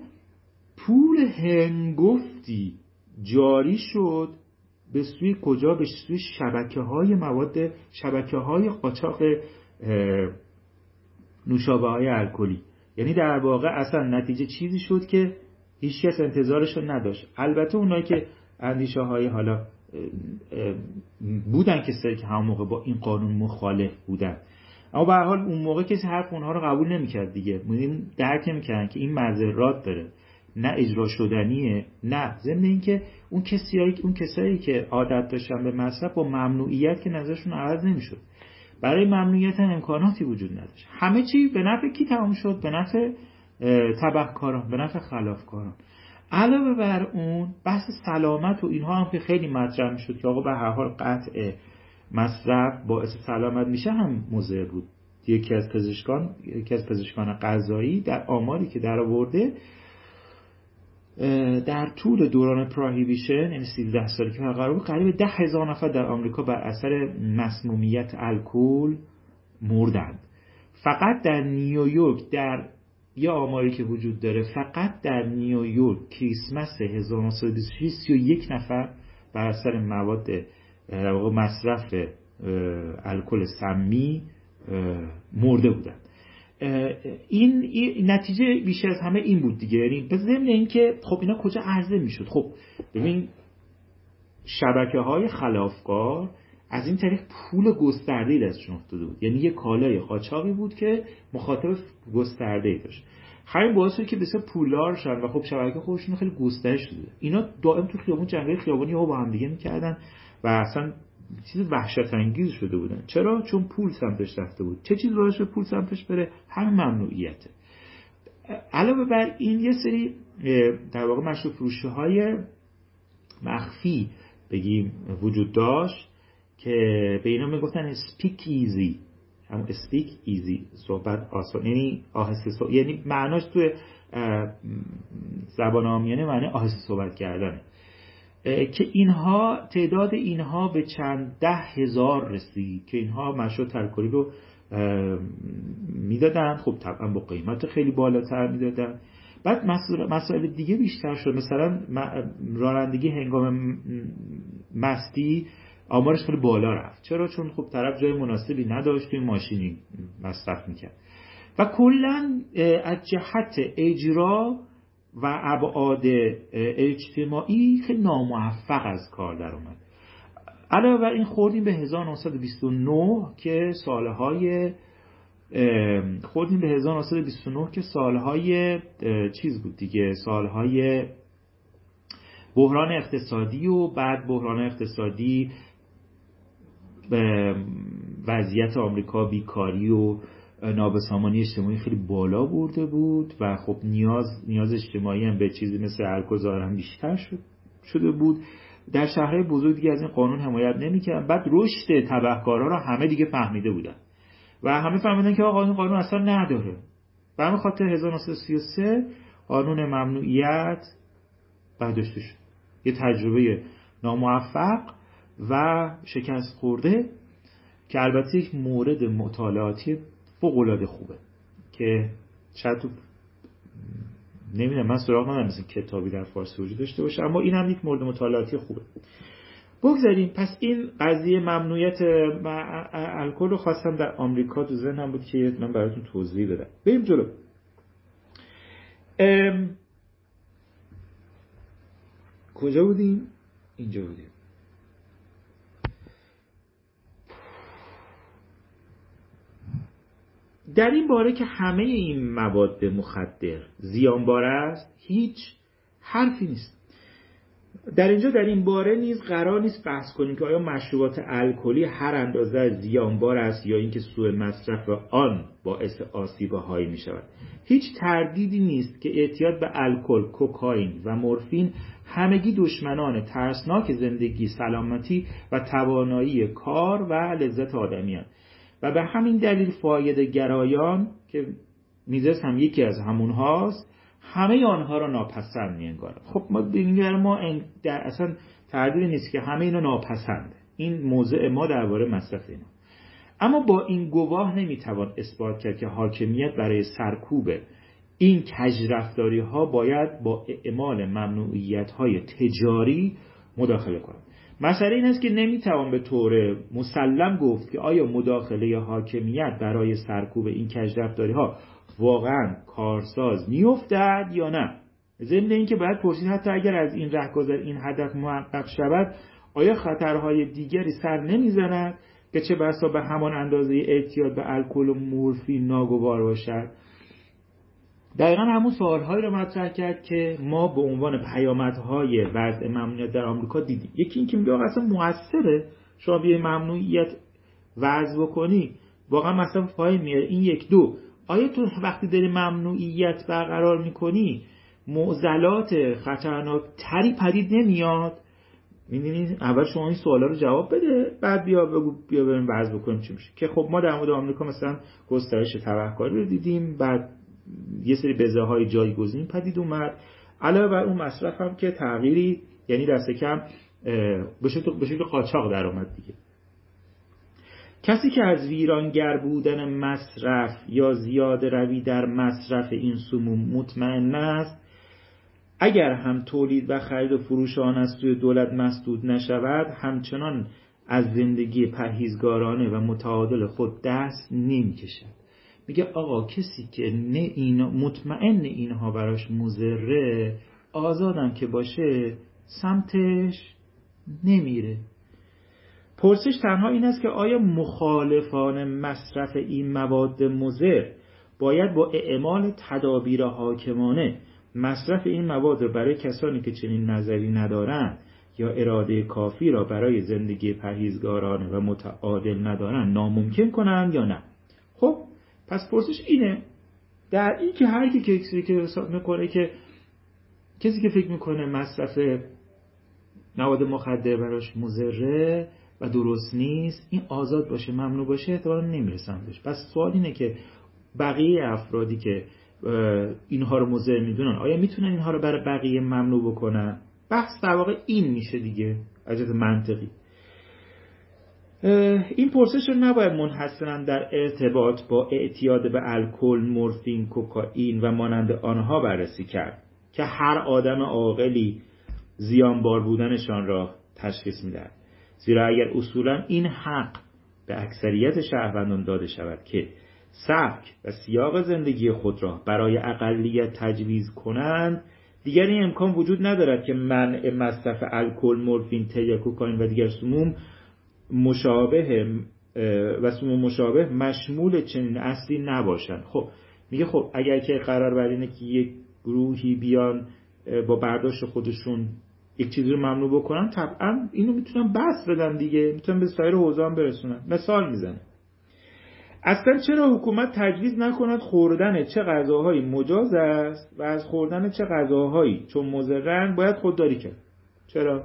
پول هنگفتی جاری شد به سوی کجا؟ به سوی شبکه های مواد شبکه های قاچاق نوشابه های الکلی. یعنی در واقع اصلا نتیجه چیزی شد که هیچکس انتظارش رو نداشت. البته اونایی که اندیشه های حالا بودن کسایی که همون موقع با این قانون مخالف بودن. اما به حال اون موقع کسی حرف اونها رو قبول نمی‌کرد دیگه. درک نمی‌کردن که این مذرات داره. نه اجرا شدنیه نه. ضمن اینکه اون کسایی اون کسایی که عادت داشتن به مصرف با ممنوعیت که نظرشون عوض نمی‌شد. برای ممنوعیت امکاناتی وجود نداشت. همه چی به نفع کی تمام شد؟ به نفع تبهکاران به نفع خلافکاران. علاوه بر اون بحث سلامت و اینها هم که خیلی مطرح می‌شد که آقا به هر حال قطع مصرف باعث سلامت میشه هم مضر بود. یکی از پزشکان یکی از پزشکان قضایی در آماری که در آورده در طول دوران پراهیبیشن یعنی 13 سالی که قرار بود قریب ده هزار نفر در آمریکا بر اثر مسمومیت الکل مردند. فقط در نیویورک در یه آماری که وجود داره فقط در نیویورک کریسمس 1926 31 نفر بر اثر مواد مصرف الکل سمی مرده بودند. این, نتیجه بیشتر از همه این بود دیگه. یعنی به ضمن اینکه خب اینا کجا عرضه می‌شد؟ خب ببین شبکه های خلافکار از این طریق پول گسترده دستشون افتاده بود. یعنی یه کالای قاچاقی بود که مخاطب گسترده داشت. همین باعث شد که بسیار پولدار شدن و خب شبکه خودشون خیلی گسترش شده اینا دائم تو خیابون جنگل خیابانی ها با هم دیگه می‌کردن و اصلا چیز وحشت انگیز شده بودن. چرا؟ چون پول سمتش رفته بود. چه چیز باعث پول سمتش بره؟ هم ممنوعیته. علاوه بر این یه سری در واقع مشروب فروشی های مخفی بگیم وجود داشت که به اینا می‌گفتن speakeasy هم speakeasy صحبت آسان یعنی آهسته صحبت یعنی معناش توی زبان عامیانه معنی آهسته صحبت کردنه. که اینها تعداد اینها به چند ده هزار رسید که اینها مشروبات الکلی رو می‌دادن. خب طبعا با قیمت خیلی بالاتر می‌دادن. بعد مسائل دیگه بیشتر شد. مثلا رانندگی هنگام مستی آمارش خیلی بالا رفت. چرا؟ چون خب طرف جای مناسبی نداشت توی ماشینی مصرف می‌کرد. و کلا از جهت اجرا و ابعاد اجتماعی خیلی ناموفق از کار در اومد. علاوه بر این خوردیم به 1929 که سالهای خوردیم به 1929 که سالهای چیز بود دیگه سالهای بحران اقتصادی و بعد بحران اقتصادی وضعیت آمریکا بیکاری و نابسامانی اجتماعی خیلی بالا برده بود و خب نیاز نیاز اجتماعی هم به چیزی مثل الکل هم بیشتر شد شده بود. در شهرهای بزرگ دیگه از این قانون حمایت نمی‌کردن. بعد رشد تبهکارا رو همه دیگه فهمیده بودن و همه فهمیدن که آقا این قانون اصلا نداره. به همین خاطر 1933 قانون ممنوعیت برداشته شد. یه تجربه ناموفق و شکست خورده که البته یک مورد مطالعاتی فوق خوبه که شاید تو نمی‌دونم من سراغ ندارم مثل کتابی در فارسی وجود داشته باشه اما این هم یک مورد مطالعاتی خوبه. بگذاریم. پس این قضیه ممنوعیت الکل رو خواستم در آمریکا تو ذهنم بود که من براتون توضیح بدم. بریم جلو. کجا بودیم؟ اینجا بودیم. در این باره که همه این مواد مخدر زیانبار است هیچ حرفی نیست. در اینجا در این باره نیز قرار نیست بحث کنیم که آیا مشروبات الکلی هر اندازه زیانبار است یا اینکه سوء مصرف آن باعث آسیب هایی می شود هیچ تردیدی نیست که اعتیاد به الکل، کوکائین و مورفین همگی دشمنان ترسناک زندگی، سلامتی و توانایی کار و لذت آدمیان و به همین دلیل فاید گرایان که میزس هم یکی از همون هاست همه آنها را ناپسند میانگارد. خب ما دیگر ما در اصلا تردید نیست که همه اینا ناپسنده این موضع ما درباره مصرف اینا. اما با این گواه نمی‌توان اثبات کرد که حاکمیت برای سرکوب این کجرفتاری ها باید با اعمال ممنوعیت های تجاری مداخله کنند مسئله این است که نمی‌توان به طور مسلم گفت که آیا مداخله حاکمیت برای سرکوب این کجرفتاری ها واقعا کارساز میافتد یا نه؟ ضمن اینکه باید پرسید حتی اگر از این رهگذر این هدف محقق شود آیا خطرهای دیگری سر نمی‌زند که چه بسا به همان اندازه اعتیاد به الکل و مورفین ناگوار باشد؟ دقیقا همون سوالهایی رو مطرح کرد که ما به عنوان پیامدهای وضع ممنوعیت در آمریکا دیدیم. یکی اینکه میگه اصلا موثره شما بیای ممنوعیت وضع بکنی. واقعا مصرف پایین میاره. این یک. دو آیا تو وقتی داری ممنوعیت برقرار می‌کنی معضلات خطرناک تری پدید نمیاد؟ می‌دونی؟ اول شما این سوالا رو جواب بده بعد بیا بگو بیا بریم وضع بکنیم چی میشه. که خب ما در مورد آمریکا مثلا گسترش تبهکاری رو دیدیم بعد یه سری بزه های جایگزین پدید اومد. علاوه بر اون مصرف هم که تغییری یعنی دست کم به شکل قاچاق در اومد دیگه. کسی که از ویرانگر بودن مصرف یا زیاده روی در مصرف این سموم مطمئن است اگر هم تولید و خرید و فروش آن از سوی دولت مسدود نشود همچنان از زندگی پرهیزگارانه و متعادل خود دست نمی‌کشد. میگه آقا کسی که نه اینا مطمئن اینها براش مزره آزادم که باشه سمتش نمیره. پرسش تنها این است که آیا مخالفان مصرف این مواد مضر باید با اعمال تدابیر حاکمانه مصرف این مواد را برای کسانی که چنین نظری ندارند یا اراده کافی را برای زندگی پرهیزگارانه و متعادل ندارند ناممکن کنند یا نه؟ خب پس پرسش اینه در این که هر کی کسی که می‌کنه که کسی که فکر می‌کنه مصرف مواد مخدر براش مضره و درست نیست این آزاد باشه ممنوع باشه احتمالا نمی‌رسن بهش پس سوال اینه که بقیه افرادی که اینها رو مضر می‌دونن آیا می‌تونن اینها رو برای بقیه ممنوع بکنن؟ بحث در واقع این میشه دیگه از منطقی. این پرسش رو نباید منحصرا در ارتباط با اعتیاد به الکل، مورفین، کوکائین و مانند آنها بررسی کرد که هر آدم عاقلی زیانبار بودنشان را تشخیص می‌دهد. زیرا اگر اصولا این حق به اکثریت شهروندان داده شود که سبک و سیاق زندگی خود را برای اقلیت تجویز کنند دیگر این امکان وجود ندارد که منع مصرف الکل، مورفین، ته کوکائین و دیگر سموم مشابه و سموم مشابه مشمول چنین اصلی نباشند خب میگه خب اگر که قرار بر اینه که یک گروهی بیان با برداشت خودشون یک چیزی رو ممنوع بکنن طبعا اینو می‌تونن بس بدن دیگه. می‌تونن به سایر حوزه هم برسونن. مثال می‌زنه. اصلا چرا حکومت تجویز نکند خوردن چه غذاهایی؟ مجاز است. و از خوردن چه غذاهایی؟ چون مضرن باید خودداری کرد. چرا؟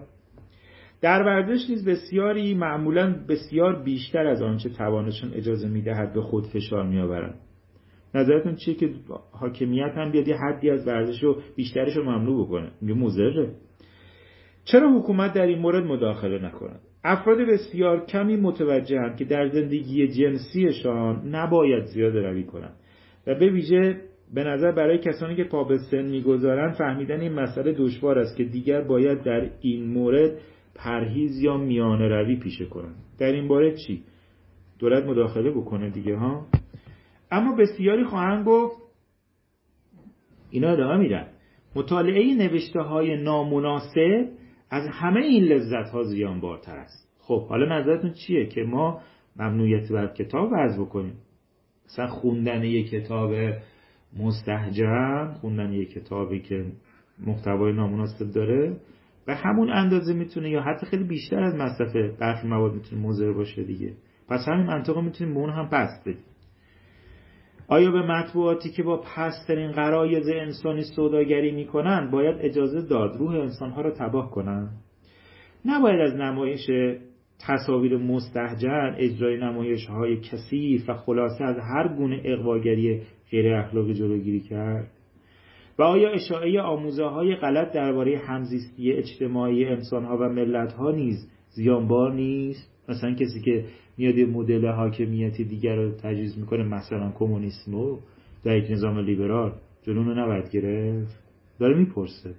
در ورزش نیز بسیاری معمولا بسیار بیشتر از آنچه توانشان اجازه می‌دهد به خود فشار میآورند. نظرتون چیه که حاکمیت هم بیاد یه حدی از ورزش رو بیشترش رو ممنوع بکنه؟ میگه مضره. چرا حکومت در این مورد مداخله نکند؟ افراد بسیار کمی متوجهند که در زندگی جنسیشان نباید زیاده روی کنند و به ویژه به نظر برای کسانی که پا به می‌گذارند فهمیدن این مسئله دشوار است که دیگر باید در این مورد پرهیز یا میانه روی پیشه کنن. در این باره چی؟ دولت مداخله بکنه دیگه ها؟ اما بسیاری خواهند گفت اینا ادامه میدن. مطالعه نوشته های نامناسب از همه این لذت ها زیان بارتر است. خب حالا نظرتون چیه که ما ممنوعیت بر کتاب وضع بکنیم؟ مثلا خوندن یک کتاب مستحجم خوندن یک کتابی که محتوای نامناسب داره و همون اندازه می‌تونه یا حتی خیلی بیشتر از مصرف برخی مواد می‌تونه مضر باشه دیگه. پس همین منطقه می‌تونیم به اون هم پس بدیم. آیا به مطبوعاتی که با پسترین قرایز انسانی سوداگری می‌کنن باید اجازه داد روح انسانها را تباه کنن؟ نباید از نمایش تصاویر مستحجن اجرای نمایش های کثیف و خلاصه از هر گونه اقواگری غیر اخلاقی جلوگیری کرد؟ و آیا اشاعه آموزه های غلط درباره همزیستی اجتماعی انسان ها و ملت ها نیز زیانبار نیست؟ مثلا کسی که میاد مدل حاکمیتی دیگر رو تجویز می‌کنه مثلا کمونیسم در یک نظام لیبرال جنون رو گرفت؟ داره می‌پرسه.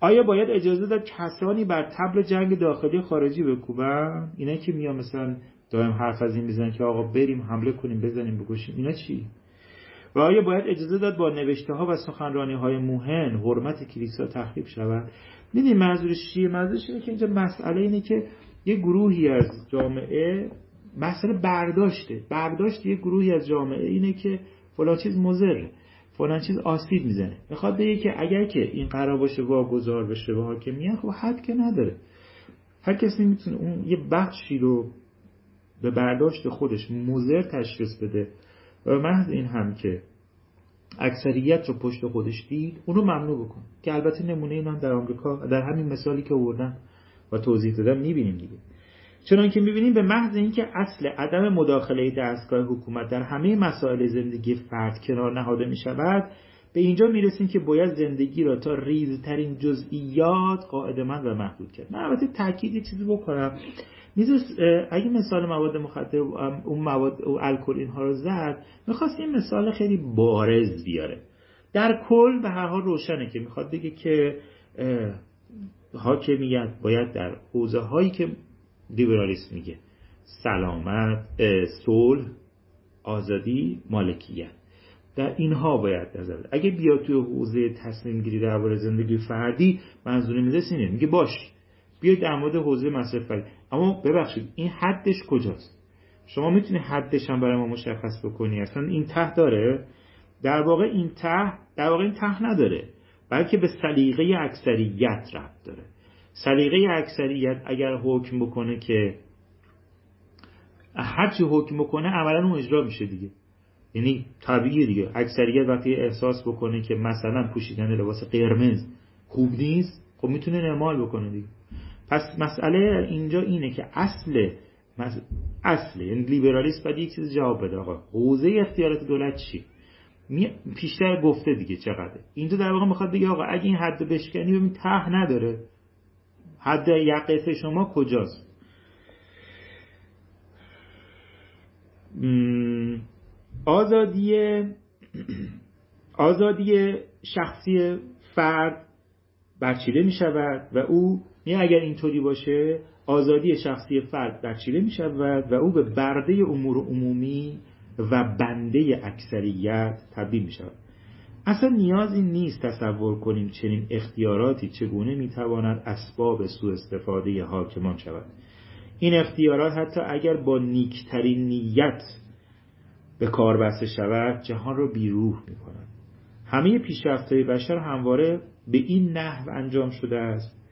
آیا باید اجازه داد کسانی بر تبل جنگ داخلی خارجی بکوبن؟ اینا که میان مثلا دائم حرف از این می‌زنن که آقا بریم حمله کنیم بزنیم بکشیم اینا چی؟ و آیا باید اجازه داد با نوشته ها و سخنرانی های موهن حرمت کلیسا تخریب شود؟ می‌دونی منظورش چیه؟ منظورش اینه که اینجا مسئله اینه که یه گروهی از جامعه مسئله برداشته. برداشت یه گروهی از جامعه اینه که فلان چیز مضره فلان چیز آسیب می‌زنه. می‌خواد بگه که اگر که این قرار باشه واگذار بشه به حاکمیت خب حد که نداره. هر کسی می‌تونه اون یه بخشی رو به برداشت خودش مضر تشخیص بده. و محض این هم که اکثریت رو پشت خودش دید اون رو ممنوع بکن. که البته نمونه این هم در آمریکا در همین مثالی که آوردم و توضیح دادم می‌بینیم دیگه. چنان که می‌بینیم به محض اینکه اصل عدم مداخله دستگاه حکومت در همه مسائل زندگی فرد کنار نهاده می‌شود به اینجا می‌رسیم که باید زندگی را تا ریزترین جزئیات قاعدمند و محدود کرد. من البته تاکید چیزی بکنم. میزوس اگه مثال مواد مخدر اون مواد و الکل اینها رو زد می‌خواست این مثال خیلی بارز بیاره. در کل به هر حال روشنه که می‌خواد بگه که حاکمیت باید در حوزه هایی که لیبرالیسم میگه سلامت صلح آزادی مالکیت. در اینها باید نظر اگه بیا توی حوزه تصمیم گیری درباره زندگی فردی منظور میده اینه. میگه باش بیا در مورد حوزه مصرف فردی اما ببخشید این حدش کجاست؟ شما می‌تونی حدش هم برای ما مشخص بکنی. اصلا این ته داره. در واقع این ته در واقع این ته نداره. بلکه به سلیقه اکثریت ربط داره. سلیقه اکثریت اگر حکم بکنه که هرچی حکم بکنه عملا اون اجرا میشه دیگه. یعنی طبیعی دیگه. اکثریت وقتی احساس بکنه که مثلا پوشیدن لباس قرمز خوب نیست خب می‌تونه اعمال بکنه دیگه. پس مسئله اینجا اینه که اصل اصل یعنی لیبرالیسم باید یک چیز جواب بده. آقا حوزه اختیارات دولت چی؟ پیشتر گفته دیگه چقدر. اینجا در واقع می‌خواد بگه آقا اگه این حد بشکنی ببین ته نداره. حد یقف شما کجاست؟ آزادی آزادی شخصی فرد برچیده می شود و او می اگر اینطوری باشه آزادی شخصی فرد برچیده می شود و او به برده امور عمومی و بنده اکثریت تبدیل می شود اصلا نیازی نیست تصور کنیم چنین اختیاراتی چگونه می‌تواند اسباب سوء استفاده حاکمان شود. این اختیارات حتی اگر با نیکترین نیت به کار بسته شود جهان را بیروح می کند همه پیشرفتهای بشر همواره به این نحو انجام شده است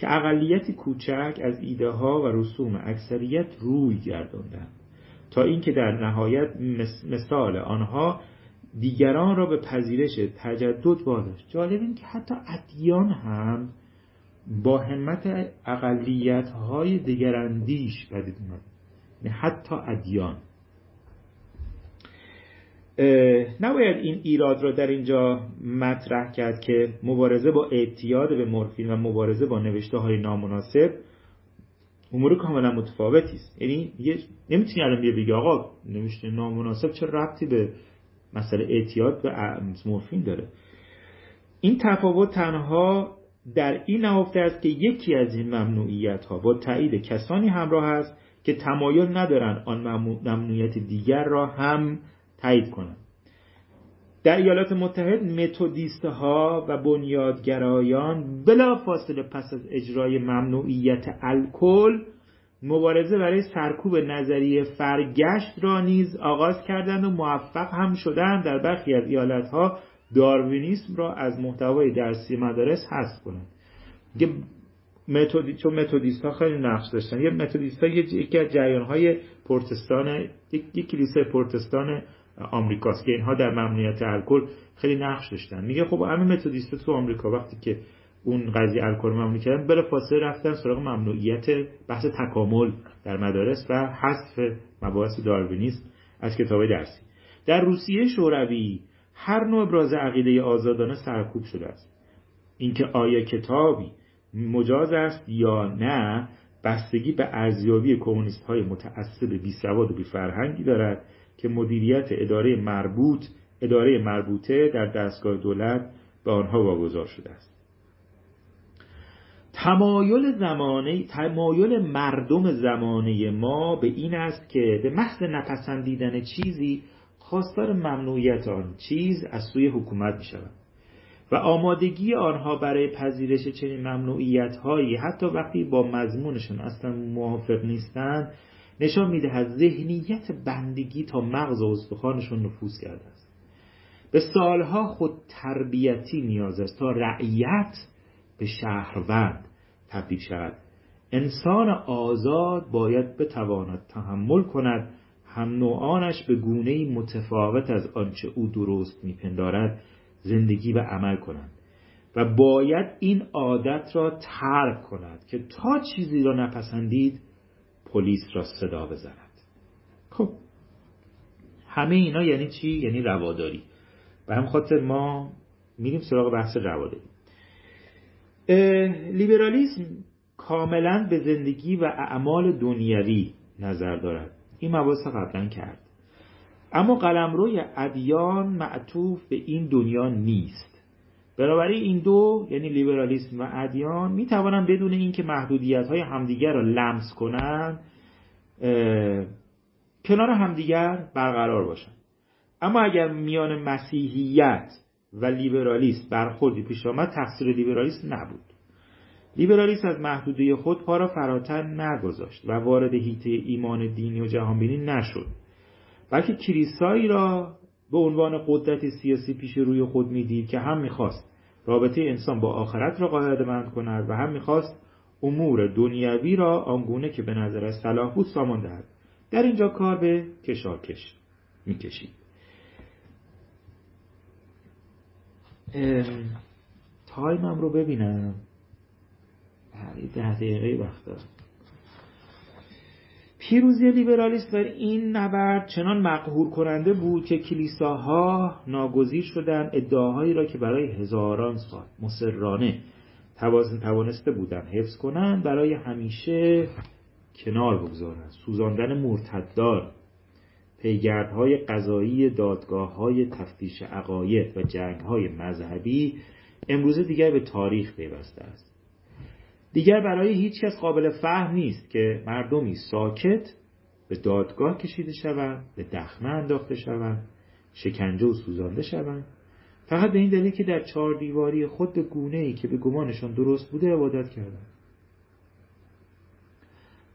که اقلیتی کوچک از ایده ها و رسوم اکثریت روی گرداندند تا اینکه در نهایت مثال آنها دیگران را به پذیرش تجدد واداشت. جالب این که حتی ادیان هم با همت اقلیت های دیگراندیش پدید اومد. یعنی حتی ادیان. نباید این ایراد را در اینجا مطرح کرد که مبارزه با اعتیاد به مورفین و مبارزه با نوشته های نامناسب امور کاملا متفاوتی است. یعنی نمی‌تونی الان بیا بگی آقا نوشته نامناسب چه ربطی به مسئله اعتیاد به مورفین داره؟ این تفاوت تنها در این نهفته است که یکی از این ممنوعیت ها با تایید کسانی همراه است که تمایل ندارند آن ممنوعیت دیگر را هم تایید کنند در ایالات متحد متودیست ها و بنیادگرایان بلا فاصله پس از اجرای ممنوعیت الکل مبارزه برای سرکوب نظریه فرگشت را نیز آغاز کردند و موفق هم شدند در برخی از ایالتها. داروینیسم را از محتوای درسی مدارس حذف کنند. متودی چون متودیست ها خیلی نقش داشتن. یه متودیست ها یکی از جریان های پروتستان یک کلیسای پروتستان آمریکاست که اینها در ممنوعیت الکل خیلی نقش داشتن. میگه خب همین متودیست تو آمریکا وقتی که اون قضیه الکل ممنوع کردن بلا فاصله رفتن سراغ ممنوعیت بحث تکامل در مدارس و حذف مباحث داروینیسم از کتاب درسی. در روسیه شوروی هر نوع ابراز عقیده آزادانه سرکوب شده است. اینکه آیا کتابی مجاز است یا نه بستگی به ارزیابی کمونیست های متعصب بی سواد و بی فرهنگی دارد. که مدیریت اداره مربوط اداره مربوطه در دستگاه دولت به آنها واگذار شده است. تمایل زمانه تمایل مردم زمانه ما به این است که به محض نپسندیدن چیزی خواستار ممنوعیت آن چیز از سوی حکومت می شود و آمادگی آنها برای پذیرش چنین ممنوعیت هایی حتی وقتی با مضمونشان اصلا موافق نیستند نشان می‌دهد ذهنیت بندگی تا مغز و استخوانشون نفوذ کرده است. به سالها خود تربیتی نیاز است تا رعیت به شهروند تبدیل شود. انسان آزاد باید بتواند تحمل کند هم نوعانش به گونه متفاوت از آنچه او درست میپندارد زندگی و عمل کنند و باید این عادت را ترک کند که تا چیزی را نپسندید پلیس را صدا بزند. خب. همه اینا یعنی چی؟ یعنی رواداری. به هم خاطر ما میریم سراغ بحث رواداری. لیبرالیسم کاملا به زندگی و اعمال دنیوی نظر دارد. این مباحث قبلا کرد. اما قلمروی ادیان معطوف به این دنیا نیست. بنابراین این دو یعنی لیبرالیسم و ادیان می توانند بدون اینکه محدودیت های همدیگر را لمس کنند کنار همدیگر برقرار باشند. اما اگر میان مسیحیت و لیبرالیسم برخوردی پیش آمد تقصیر لیبرالیسم نبود. لیبرالیسم از محدوده خود پا را فراتر نگذاشت و وارد هیته ایمان دینی و جهانبینی نشد بلکه کلیسایی را به عنوان قدرت سیاسی پیش روی خود می‌دید که هم می‌خواست رابطه انسان با آخرت را قاعده‌بند کند و هم می‌خواست امور دنیوی را آنگونه که به نظر صلاح بود سامان دهد. در اینجا کار به کشاکش می‌کشید. تایمم رو ببینم. ده دقیقه وقت دارم. پیروزی لیبرالیسم در این نبرد چنان مقهور کننده بود که کلیساها ناگزیر شدند ادعاهایی را که برای هزاران سال مسررانه توانسته بودند حفظ کنند برای همیشه کنار بگذارند سوزاندن مرتدان پیگردهای قضایی دادگاه های تفتیش عقاید و جنگ های مذهبی امروزه دیگر به تاریخ پیوسته است. دیگر برای هیچ کس قابل فهم نیست که مردمی ساکت به دادگاه کشیده شوند به دخمه انداخته شوند شکنجه و سوزانده شوند. فقط به این دلیل که در چهار دیواری خود به گونه ای که به گمانشان درست بوده عبادت کردند.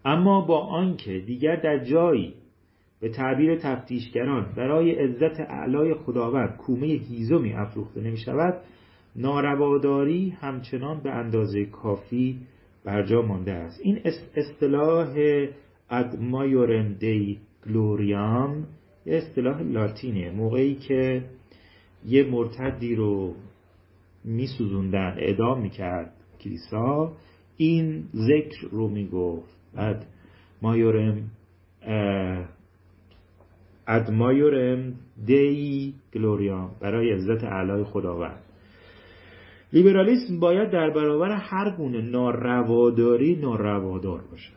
اما با آنکه دیگر در جایی به تعبیر تفتیشگران برای عزت اعلای خداوند کومه هیزمی افروخته نمی شود نارواداری همچنان به اندازه کافی برجا مانده است. این اصطلاح اد مایورم دی گلوریام یه اصطلاح لاتینه موقعی که یه مرتدی رو میسوزوندن اعدام می‌کرد کلیسا. این ذکر رو می‌گفت اد مایورم اد مایورم دی گلوریام برای عزت اعلای خداوند. لیبرالیسم باید در برابر هر گونه نارواداری ناروادار باشد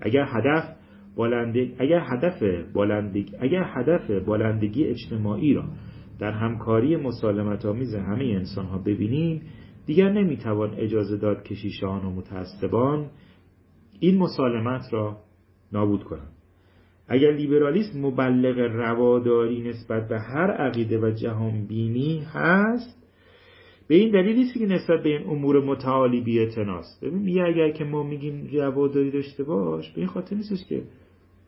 اگر هدف بالندگی اگر هدف بالندگی اگر هدف بالندگی اجتماعی را در همکاری مسالمت آمیز همه انسان ها ببینیم دیگر نمی‌توان اجازه داد کشیشان و متعصبان این مسالمت را نابود کنند. اگر لیبرالیسم مبلغ رواداری نسبت به هر عقیده و جهان بینی هست به این دلیل نیست که نسبت به این امور متعالی بی ببین میگه اگر که ما میگیم رواداری داشته باش به این خاطر نیستش که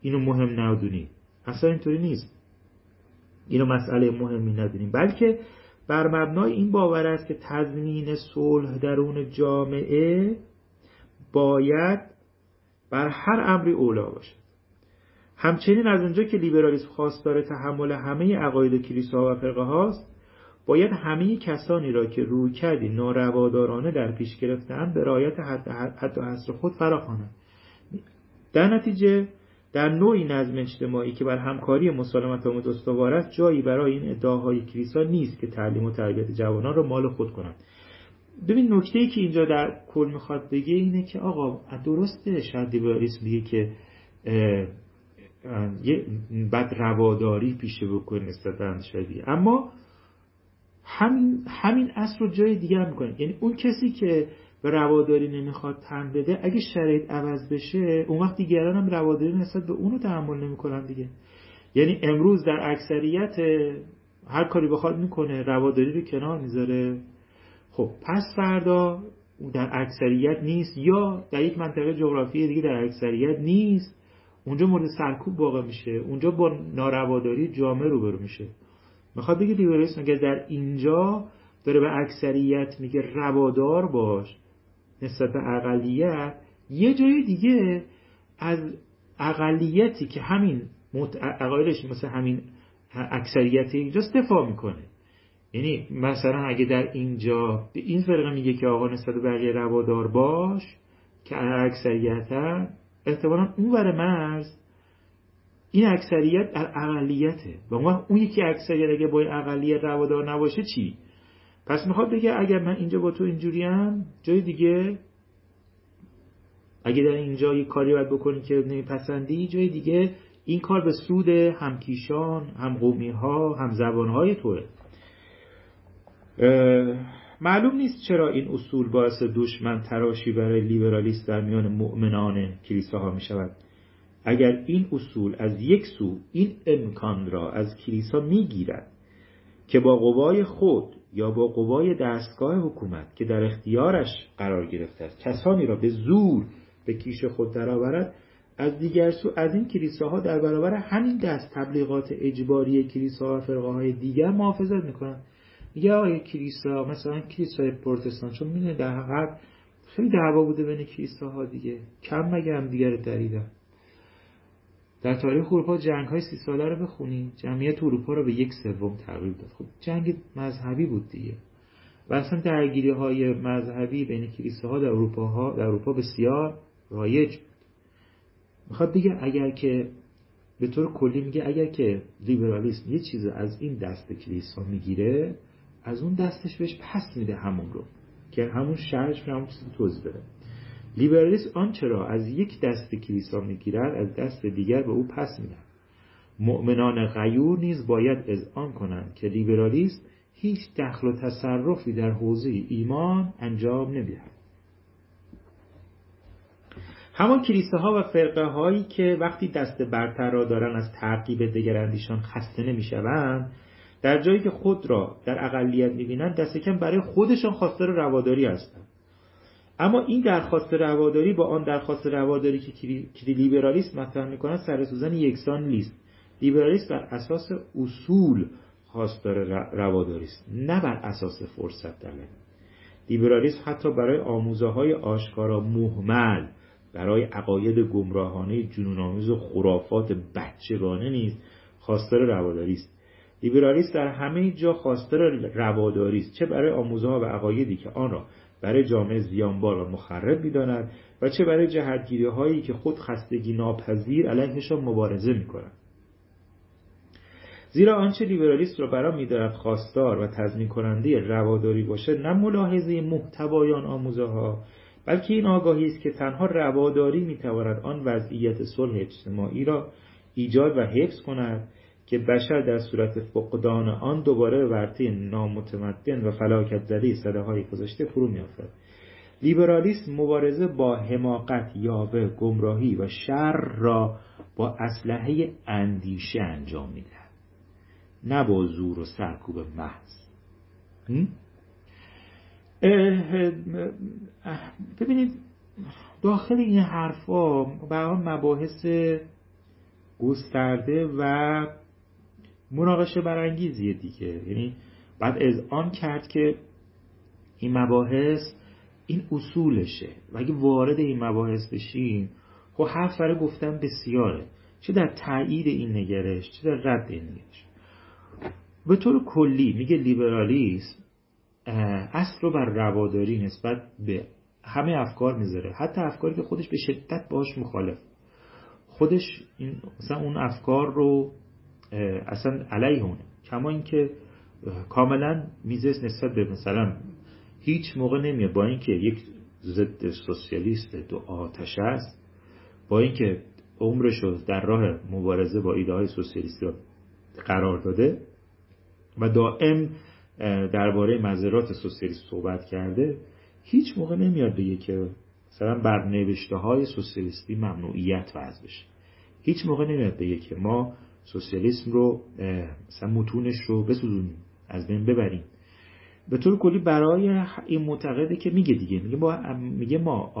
اینو مهم ندونی. اصلا اینطوری نیست. اینو مسئله مهمی ندونیم. بلکه بر مبنای این باور است که تضمین صلح درون جامعه باید بر هر امری اولا باشد همچنین از اونجا که لیبرالیسم خواستار تحمل همه عقاید کلیسا و فرقه هاست باید همه کسانی را که روی کردی ناروادارانه در پیش گرفتن به رایت حد و حصر خود فراخوانند. در نتیجه در نوعی نظم اجتماعی که بر همکاری مسالمت آمد استوار است جایی برای این ادعاهای کلیسا نیست که تعلیم و تربیت جوانان را مال خود کنند. ببین نکته ای که اینجا در کل می‌خواد بگه اینه که آقا درسته شاید لیبرالیسم میگه که بد رواداری پیشه بکنه نسبت شدی اما همین همین اصل رو جای دیگر می‌کنه یعنی اون کسی که به رواداری نمی‌خواد تن بده اگه شرایط عوض بشه اون وقت دیگران هم رواداری نسبت به اونو تحمل نمی‌کنن دیگه. یعنی امروز در اکثریت هر کاری بخواد می‌کنه رواداری رو کنار می‌ذاره. خب پس فردا در اکثریت نیست یا در یک منطقه جغرافی دیگه در اکثریت نیست اونجا مورد سرکوب واقع میشه اونجا با نارواداری جامعه روبرو میشه. می‌خواد بگه لیبرالیسم اگر در اینجا داره به اکثریت میگه روادار باش نسبت به اقلیت؟ یه جای دیگه از اقلیتی که همین عقایدش مثل همین اکثریت اینجاست دفاع می‌کنه. یعنی مثلا اگه در اینجا به این فرقه میگه که آقا نسبت به بقیه روادار باش که اکثریت احتمالا اون ور مرز این اکثریت در اقلیته. و اون یکی اکثریت اگه با اقلیت روادار نباشه چی؟ پس می‌خواد بگه اگر من اینجا با تو اینجوریم جای دیگه اگه در اینجا یه کاری باید بکنی که نمیپسندی جای دیگه این کار به سود همکیشان هم قومی ها هم زبان های توه معلوم نیست چرا این اصول باعث دشمن تراشی برای لیبرالیست در میان مؤمنان کلیساها می شود اگر این اصول از یک سو این امکان را از کلیسا می گیرد که با قوای خود یا با قوای دستگاه حکومت که در اختیارش قرار گرفته است کسانی را به زور به کیش خود درآورد از دیگر سو از این کلیساها در برابر همین دست تبلیغات اجباری کلیساها و فرقه های دیگر محافظت می‌کنند. میگه آقای کلیسا مثلا کلیسای پروتستان چون می‌دونه در حقیقت خیلی دعوا بوده بین کلیساها دیگه. کم مگه هم دیگر دریدن؟ در تاریخ اروپا جنگ های سی ساله رو بخونی جمعیت اروپا رو به یک سوم تغییر داد. خب جنگ مذهبی بود دیگه. و اصلا درگیری های مذهبی بین کلیساها در اروپا ها در اروپا بسیار رایج بود. می‌خواد بگه اگر که به طور کلی میگه اگر که لیبرالیسم یه چیز از این دست کلیسا می‌گیره از اون دستش بهش پس میده همون رو که همون شرش همون چیزی توضیح بده. لیبرالیسم آنچه را از یک دست کلیسا می‌گیرد از دست دیگر به او پس می‌دهد. مؤمنان غیور نیز باید اذعان کنند که لیبرالیسم هیچ دخل و تصرفی در حوزه ایمان انجام نمی‌دهد. همان کلیسه ها و فرقه هایی که وقتی دست برتر را دارن از تعقیب دگراندیشان خسته نمی‌شوند در جایی که خود را در اقلیت می‌بینند دست کم برای خودشان خواستار رواداری هستند. اما این درخواست رواداری با آن درخواست رواداری که لیبرالیسم مطرح می‌کنه سر سوزن یکسان نیست. لیبرالیسم بر اساس اصول خواستار رواداری است نه بر اساس فرصت داره لیبرالیسم حتی برای آموزه های آشکارا محمل برای عقاید گمراهانه جنونآمیز و خرافات بچگانه نیست خواستار رواداری است. لیبرالیسم در همه جا خواستار رواداری است چه برای آموزه ها و عقایدی که آن را برای جامعه زیانبار و مخرب می‌داند و چه برای جهتگیری هایی که خود خستگی ناپذیر علیهشان مبارزه می‌کنند زیرا آنچه لیبرالیست را برای میدارد خواستار و تضمین کننده رواداری باشد نه ملاحظه محتوایان آموزه ها بلکه این آگاهی است که تنها رواداری می‌تواند آن وضعیت صلح اجتماعی را ایجاد و حفظ کند که بشر در صورت فقدان آن دوباره به ورطه نامتمدن و فلاکت زده صده های گذاشته فرو میافتد. لیبرالیسم مبارزه با حماقت یاوه گمراهی و شر را با اسلحه اندیشه انجام می‌دهد. نه با زور و سرکوب محض. ببینید داخل این حرفا به مباحث گسترده و مناقشه برانگیزیه دیگه. یعنی بعد از آن کرد که این مباحث این اصولشه. و اگه وارد این مباحث بشیم خب حرف برای گفتن بسیاره. چه در تایید این نگرش چه در رد این نگرش. به طور کلی میگه لیبرالیسم اصل رو بر رواداری نسبت به همه افکار می‌ذاره. حتی افکاری که خودش به شدت باش مخالف. خودش این مثلا اون افکار رو اصلا علیه اونه کما اینکه کاملا میزه نسبت به مثلا هیچ موقع نمیاد. با اینکه یک ضد سوسیالیست دو آتش است با اینکه عمرش رو در راه مبارزه با ایده های سوسیالیستی قرار داده و دائم درباره مذرات سوسیالیست صحبت کرده هیچ موقع نمیاد بگه که مثلا بر نوشته های سوسیالیستی ممنوعیت وضع بشه هیچ موقع نمیاد بگه که ما سوسیالیسم رو مثلا متونش رو بسوزونیم از بین ببریم. به طور کلی برای این معتقده که میگه دیگه میگه ما میگه ما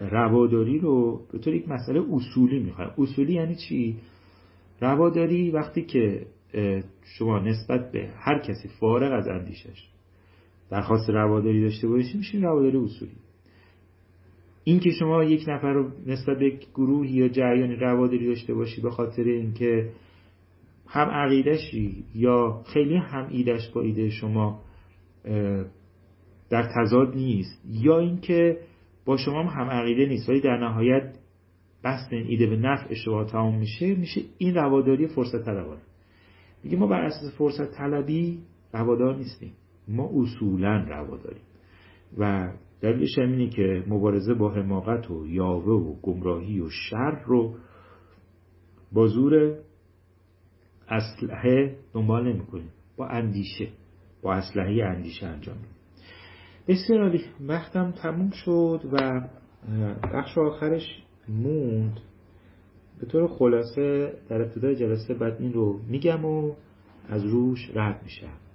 رواداری رو به طور یک مسئله اصولی می‌خوایم. اصولی یعنی چی؟ رواداری وقتی که شما نسبت به هر کسی فارغ از اندیشش درخواست رواداری داشته باشید میشه رواداری اصولی. این که شما یک نفر رو نسبت به یک گروهی یا جریانی رواداری داشته باشی به خاطر اینکه هم عقیدشی یا خیلی هم ایدش با ایده شما در تضاد نیست یا اینکه با شما هم عقیده نیست ولی در نهایت بس این ایده به نفع شما تمام میشه میشه این رواداری فرصت طلبانه. میگه ما بر اساس فرصت طلبی روادار نیستیم ما اصولا رواداریم. و دلیلش هم اینه که مبارزه با حماقت و یاوه و گمراهی و شر رو با زور اسلحه دنبال نمی کنیم با اندیشه با اسلحه اندیشه انجام بسیار عالی. وقتم تموم شد و بخش آخرش موند. به طور خلاصه در ابتدای جلسه بعد این رو میگم و از روش رد میشم.